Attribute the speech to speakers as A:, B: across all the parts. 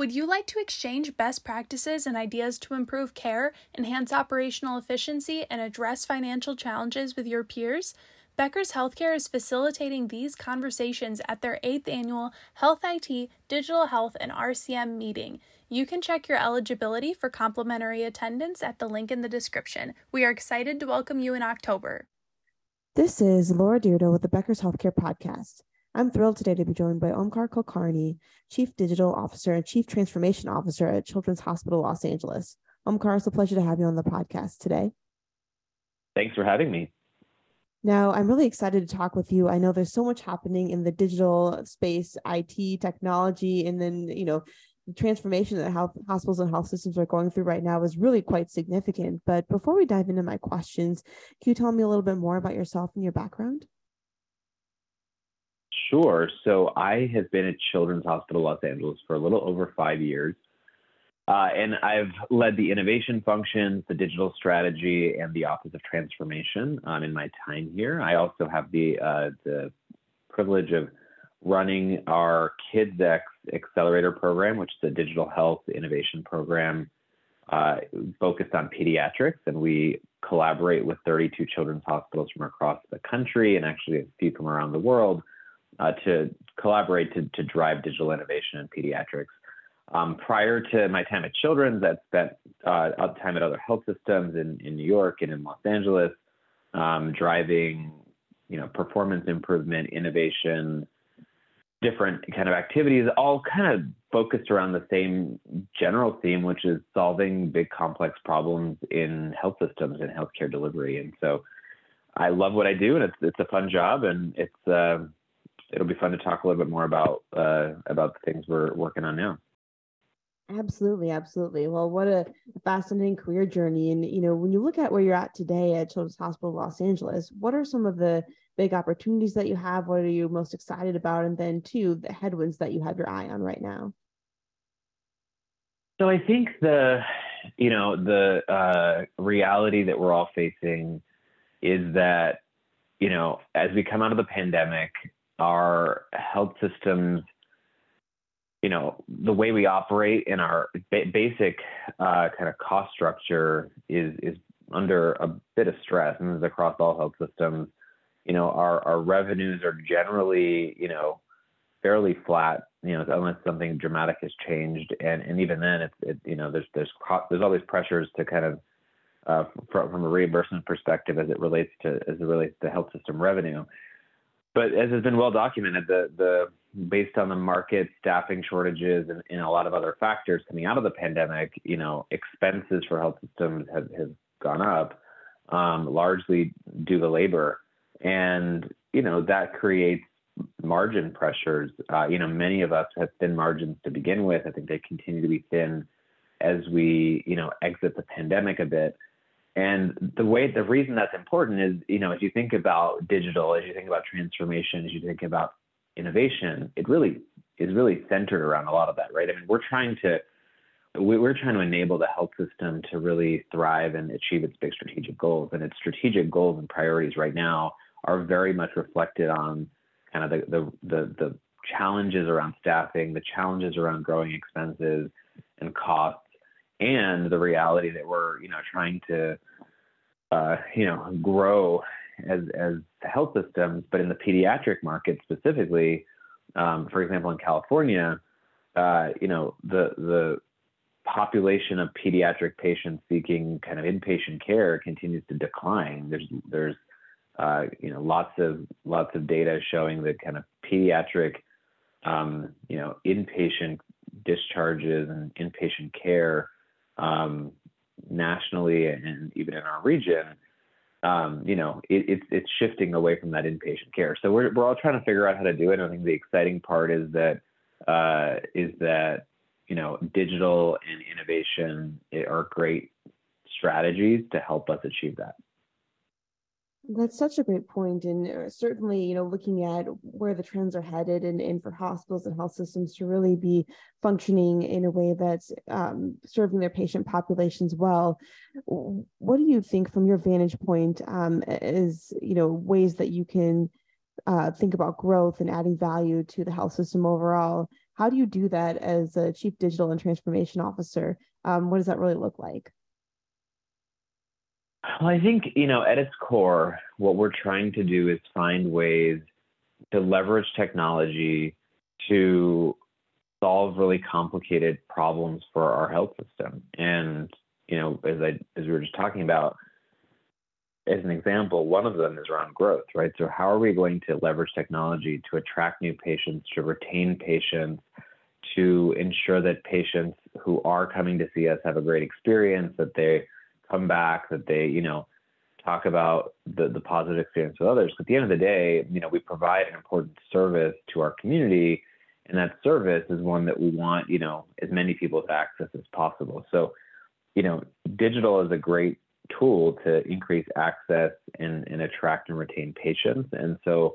A: Would you like to exchange best practices and ideas to improve care, enhance operational efficiency, and address financial challenges with your peers? Becker's Healthcare is facilitating these conversations at their eighth annual Health IT, Digital Health, and RCM meeting. You can check your eligibility for complimentary attendance at the link in the description. We are excited to welcome you in October.
B: This is Laura Dyrda with the Becker's Healthcare Podcast. I'm thrilled today to be joined by Omkar Kulkarni, Chief Digital Officer and Chief Transformation Officer at Children's Hospital Los Angeles. Omkar, it's a pleasure to have you on the podcast today.
C: Thanks for having me.
B: Now, I'm really excited to talk with you. I know there's so much happening in the digital space, IT, technology, and then, you know, the transformation that health hospitals and health systems are going through right now is really quite significant. But before we dive into my questions, can you tell me a little bit more about yourself and your background?
C: Sure. So I have been at Children's Hospital Los Angeles for a little over five years. Uh, and I've led the innovation functions, the digital strategy, and the Office of Transformation um, in my time here. I also have the uh, the privilege of running our KidsX Accelerator program, which is a digital health innovation program uh, focused on pediatrics. And we collaborate with 32 children's hospitals from across the country and actually a few from around the world uh, to collaborate to, to drive digital innovation in pediatrics. Um, prior to my time at Children's, I spent uh, time at other health systems in, in New York and in Los Angeles, um, driving you know performance improvement, innovation, different kind of activities, all kind of focused around the same general theme, which is solving big complex problems in health systems and healthcare delivery. And so, I love what I do, and it's it's a fun job, and it's uh, it'll be fun to talk a little bit more about uh, about the things we're working on now.
B: Absolutely, absolutely. Well, what a fascinating career journey. And you know, when you look at where you're at today at Children's Hospital Los Angeles, what are some of the big opportunities that you have? What are you most excited about? And then two, the headwinds that you have your eye on right now.
C: So I think the you know the uh, reality that we're all facing is that you know as we come out of the pandemic our health systems, you know, the way we operate in our ba- basic uh, kind of cost structure is is under a bit of stress, and this is across all health systems. You know, our our revenues are generally, you know, fairly flat. You know, unless something dramatic has changed, and and even then, it's it, you know, there's there's there's always pressures to kind of uh, from, from a reimbursement perspective as it relates to as it relates to health system revenue but as has been well documented, the the based on the market staffing shortages and, and, a lot of other factors coming out of the pandemic, you know, expenses for health systems have, have gone up, um, largely due to labor, and you know that creates margin pressures. Uh, you know, many of us have thin margins to begin with. I think they continue to be thin as we you know exit the pandemic a bit. And the way, the reason that's important is, you know, as you think about digital, as you think about transformation, as you think about innovation, it really is really centered around a lot of that, right? I mean, we're trying to, we're trying to enable the health system to really thrive and achieve its big strategic goals. And its strategic goals and priorities right now are very much reflected on kind of the, the, the, the challenges around staffing, the challenges around growing expenses and costs and the reality that we're you know trying to uh, you know grow as as health systems, but in the pediatric market specifically, um, for example, in California, uh, you know the the population of pediatric patients seeking kind of inpatient care continues to decline. There's there's uh, you know lots of lots of data showing that kind of pediatric um, you know inpatient discharges and inpatient care um, nationally and even in our region, um, you know, it, it's it's shifting away from that inpatient care. So we're we're all trying to figure out how to do it. I think the exciting part is that uh, is that you know digital and innovation are great strategies to help us achieve that.
B: That's such a great point, and uh, certainly, you know, looking at where the trends are headed, and, and for hospitals and health systems to really be functioning in a way that's um, serving their patient populations well. What do you think, from your vantage point, um, is you know ways that you can uh, think about growth and adding value to the health system overall? how do you do that as a chief digital and transformation officer? Um, what does that really look like?
C: Well, I think, you know, at its core, what we're trying to do is find ways to leverage technology to solve really complicated problems for our health system. And, you know, as I as we were just talking about, as an example, one of them is around growth, right? So how are we going to leverage technology to attract new patients, to retain patients, to ensure that patients who are coming to see us have a great experience, that they come back, that they, you know, talk about the, the positive experience with others. But At the end of the day, you know, we provide an important service to our community, and that service is one that we want, you know, as many people to access as possible. So, you know, digital is a great tool to increase access and, and attract and retain patients. And so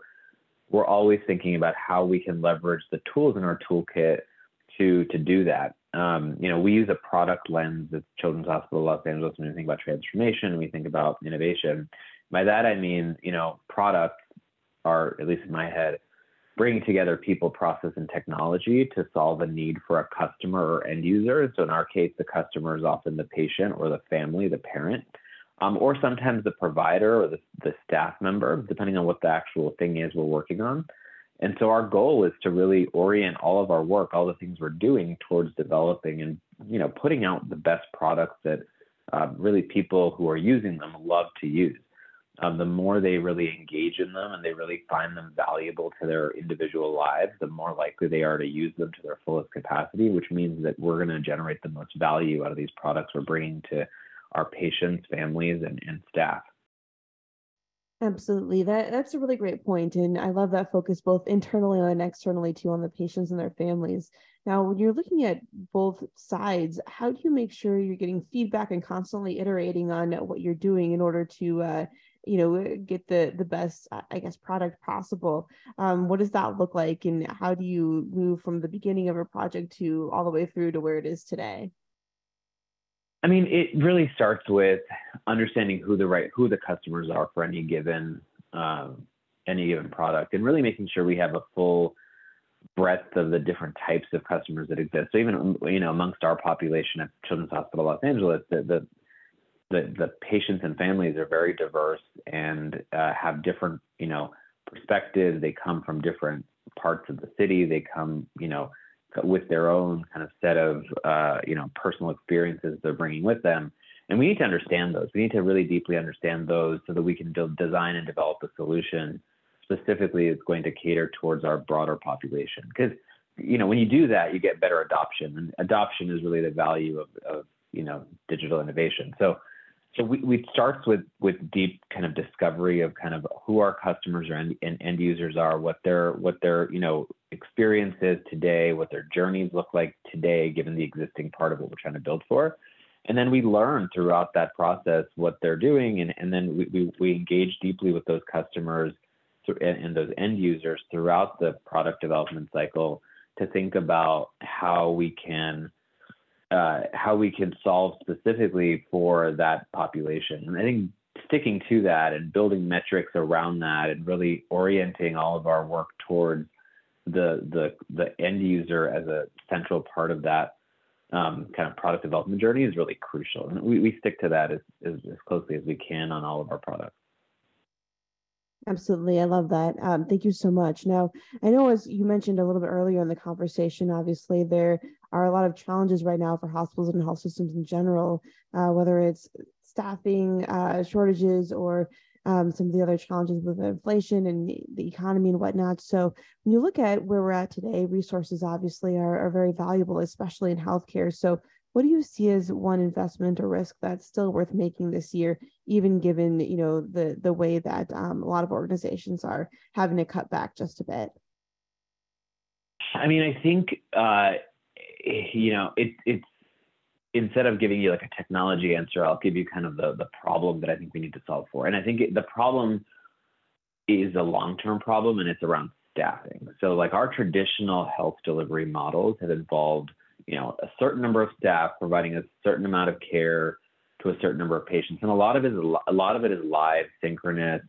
C: we're always thinking about how we can leverage the tools in our toolkit to to do that. Um, you know, we use a product lens at Children's Hospital Los Angeles when we think about transformation, we think about innovation. By that I mean, you know, products are, at least in my head, bringing together people, process, and technology to solve a need for a customer or end user. So in our case, the customer is often the patient or the family, the parent, um, or sometimes the provider or the, the staff member, depending on what the actual thing is we're working on. And so our goal is to really orient all of our work, all the things we're doing towards developing and you know putting out the best products that uh, really people who are using them love to use. Um, the more they really engage in them and they really find them valuable to their individual lives, the more likely they are to use them to their fullest capacity, which means that we're going to generate the most value out of these products we're bringing to our patients, families, and, and staff.
B: Absolutely. That that's a really great point. And I love that focus both internally and externally too on the patients and their families. Now, when you're looking at both sides, how do you make sure you're getting feedback and constantly iterating on what you're doing in order to uh, you know get the the best i guess product possible um, what does that look like and how do you move from the beginning of a project to all the way through to where it is today
C: I mean, it really starts with understanding who the right who the customers are for any given um, any given product, and really making sure we have a full breadth of the different types of customers that exist. So even you know amongst our population at Children's Hospital Los Angeles, the the the, the patients and families are very diverse and uh, have different you know perspectives. They come from different parts of the city. They come you know with their own kind of set of uh, you know personal experiences they're bringing with them. And we need to understand those. We need to really deeply understand those so that we can design and develop a solution. Specifically that's going to cater towards our broader population. Because you know when you do that you get better adoption and adoption is really the value of, of you know digital innovation. So so we, we starts with with deep kind of discovery of kind of who our customers are and, and end users are, what their what their you know experience is today, what their journeys look like today, given the existing part of what we're trying to build for. And then we learn throughout that process what they're doing, and, and then we, we, we engage deeply with those customers and, and those end users throughout the product development cycle to think about how we can uh, how we can solve specifically for that population. And I think sticking to that and building metrics around that and really orienting all of our work towards the the the end user as a central part of that um, kind of product development journey is really crucial. And we, we stick to that as, as, as closely as we can on all of our products.
B: Absolutely. I love that. Um, thank you so much. Now, I know as you mentioned a little bit earlier in the conversation, obviously there are a lot of challenges right now for hospitals and health systems in general, uh, whether it's staffing uh, shortages or um, some of the other challenges with inflation and the economy and whatnot. So when you look at where we're at today, resources obviously are, are very valuable, especially in healthcare. So what do you see as one investment or risk that's still worth making this year, even given you know the the way that um, a lot of organizations are having to cut back just a bit?
C: I mean, I think uh, you know it, it's instead of giving you like a technology answer, I'll give you kind of the the problem that I think we need to solve for, and I think it, the problem is a long term problem, and it's around staffing. So, like our traditional health delivery models have involved you know, a certain number of staff providing a certain amount of care to a certain number of patients, and a lot of it is a lot of it is live, synchronous,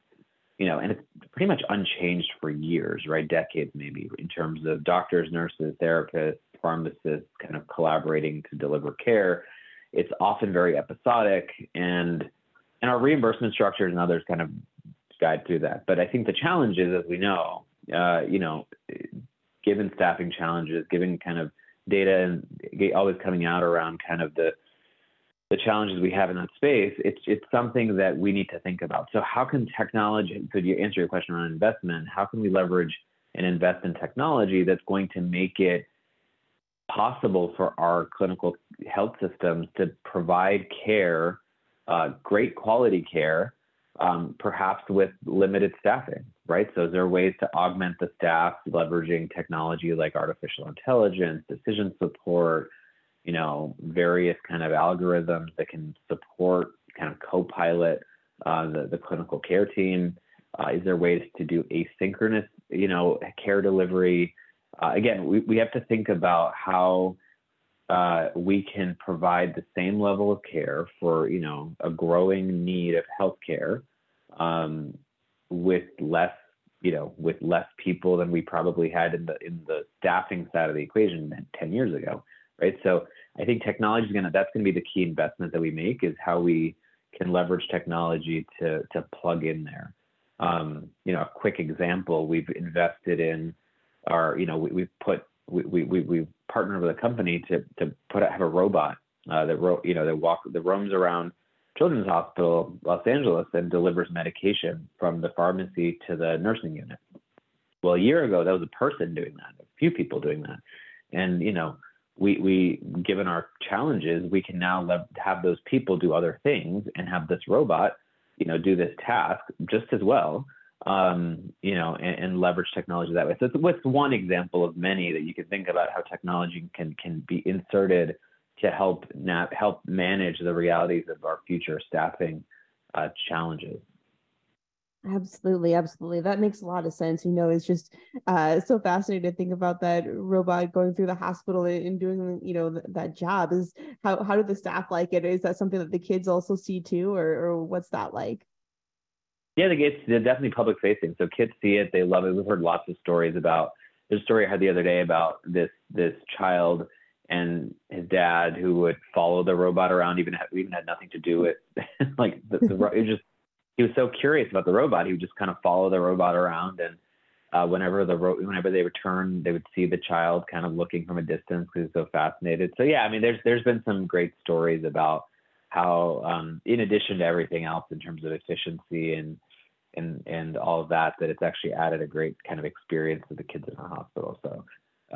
C: you know, and it's pretty much unchanged for years, right? Decades maybe, in terms of doctors, nurses, therapists, pharmacists kind of collaborating to deliver care. It's often very episodic, and and our reimbursement structures and others kind of guide through that. But I think the challenge is, as we know, uh, you know, given staffing challenges, given kind of data and always coming out around kind of the the challenges we have in that space, it's it's something that we need to think about. So how can technology? So you answer your question around investment. How can we leverage and invest in technology that's going to make it possible for our clinical health systems to provide care, uh, great quality care, um, perhaps with limited staffing, right? So, is there ways to augment the staff leveraging technology like artificial intelligence, decision support, you know, various kind of algorithms that can support kind of co-pilot uh, the, the clinical care team? Uh, is there ways to do asynchronous, you know, care delivery? Uh, again, we, we have to think about how uh, we can provide the same level of care for, you know, a growing need of healthcare um, with less, you know, with less people than we probably had in the in the staffing side of the equation 10 years ago, right? So I think technology is gonna that's gonna be the key investment that we make is how we can leverage technology to to plug in there. Um, you know, a quick example, we've invested in our, you know, we, we put we, we, we partnered with a company to, to put have a robot uh, that ro- you know that walk that roams around Children's Hospital Los Angeles and delivers medication from the pharmacy to the nursing unit. Well, a year ago, that was a person doing that, a few people doing that, and you know we, we given our challenges, we can now le- have those people do other things and have this robot, you know, do this task just as well, um, you know, and, and, leverage technology that way. So it's, it's one example of many that you can think about how technology can can be inserted to help na- help manage the realities of our future staffing uh, challenges.
B: Absolutely, absolutely. That makes a lot of sense. You know, it's just uh, so fascinating to think about that robot going through the hospital and doing, you know, th- that job. Is how how do the staff like it? Is that something that the kids also see too, or or what's that like?
C: Yeah, the kids they're definitely public facing. So kids see it, they love it. We've heard lots of stories about. There's a story I heard the other day about this this child and his dad who would follow the robot around, even even had nothing to do with like the, the it just he was so curious about the robot. He would just kind of follow the robot around, and uh, whenever the ro- whenever they returned, they would see the child kind of looking from a distance because he was so fascinated. So yeah, I mean, there's there's been some great stories about how, um, in addition to everything else in terms of efficiency and and and all of that, that it's actually added a great kind of experience to the kids in the hospital. So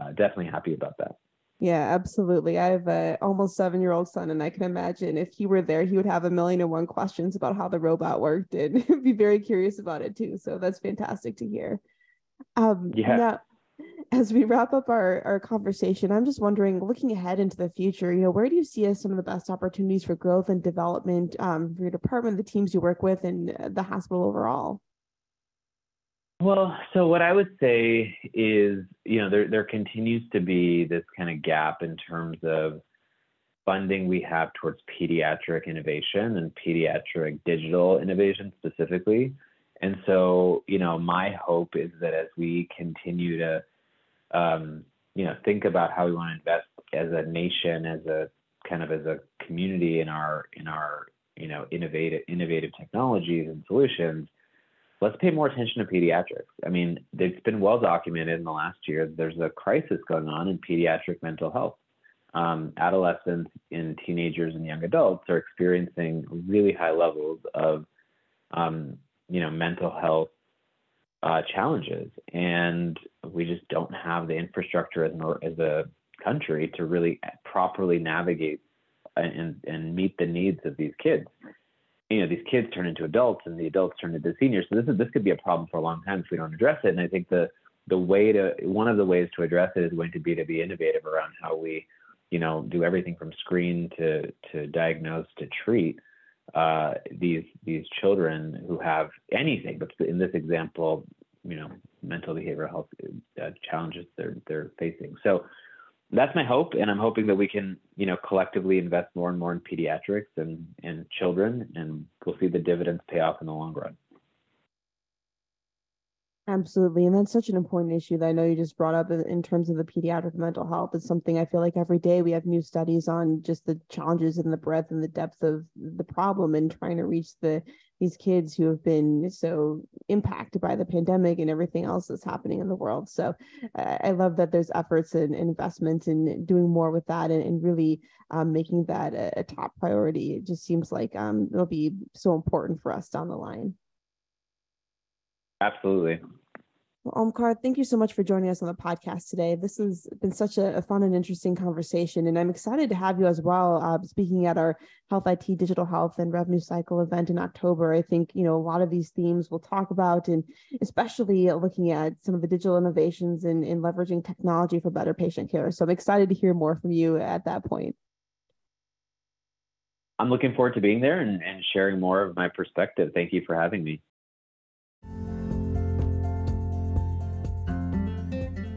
C: uh, definitely happy about that.
B: Yeah, absolutely. I have a almost seven year old son, and I can imagine if he were there, he would have a million and one questions about how the robot worked and be very curious about it too. So that's fantastic to hear. Um, yeah. Now, as we wrap up our, our conversation, I'm just wondering, looking ahead into the future, you know, where do you see as some of the best opportunities for growth and development um, for your department, the teams you work with, and the hospital overall?
C: Well, so what I would say is, you know, there there continues to be this kind of gap in terms of funding we have towards pediatric innovation and pediatric digital innovation specifically. And so, you know, my hope is that as we continue to, um, you know, think about how we want to invest as a nation, as a kind of as a community in our in our you know innovative innovative technologies and solutions let's pay more attention to pediatrics. I mean, it's been well documented in the last year. There's a crisis going on in pediatric mental health. Um, adolescents and teenagers and young adults are experiencing really high levels of, um, you know, mental health uh, challenges, and we just don't have the infrastructure as, an, as a country to really properly navigate and, and meet the needs of these kids you know these kids turn into adults and the adults turn into seniors. So this is this could be a problem for a long time if we don't address it. And i think the the way to one of the ways to address it is going to be to be innovative around how we you know do everything from screen to to diagnose to treat uh, these these children who have anything. But in this example you know mental behavioral health uh, challenges they're they're facing. So that's my hope, and I'm hoping that we can, you know, collectively invest more and more in pediatrics and and children, and we'll see the dividends pay off in the long run.
B: Absolutely. And that's such an important issue that I know you just brought up in terms of the pediatric mental health. It's something I feel like every day we have new studies on just the challenges and the breadth and the depth of the problem and trying to reach the these kids who have been so impacted by the pandemic and everything else that's happening in the world. So uh, I love that there's efforts and, investments in doing more with that and, and really um, making that a, a, top priority. It just seems like um, it'll be so important for us down the line.
C: Absolutely.
B: Well, Omkar, thank you so much for joining us on the podcast today. This has been such a, a fun and interesting conversation, and I'm excited to have you as well. Uh, speaking at our Health IT, Digital Health, and Revenue Cycle event in October, I think you know a lot of these themes we'll talk about, and especially looking at some of the digital innovations and in, in leveraging technology for better patient care. So I'm excited to hear more from you at that point.
C: I'm looking forward to being there and, and sharing more of my perspective. Thank you for having me.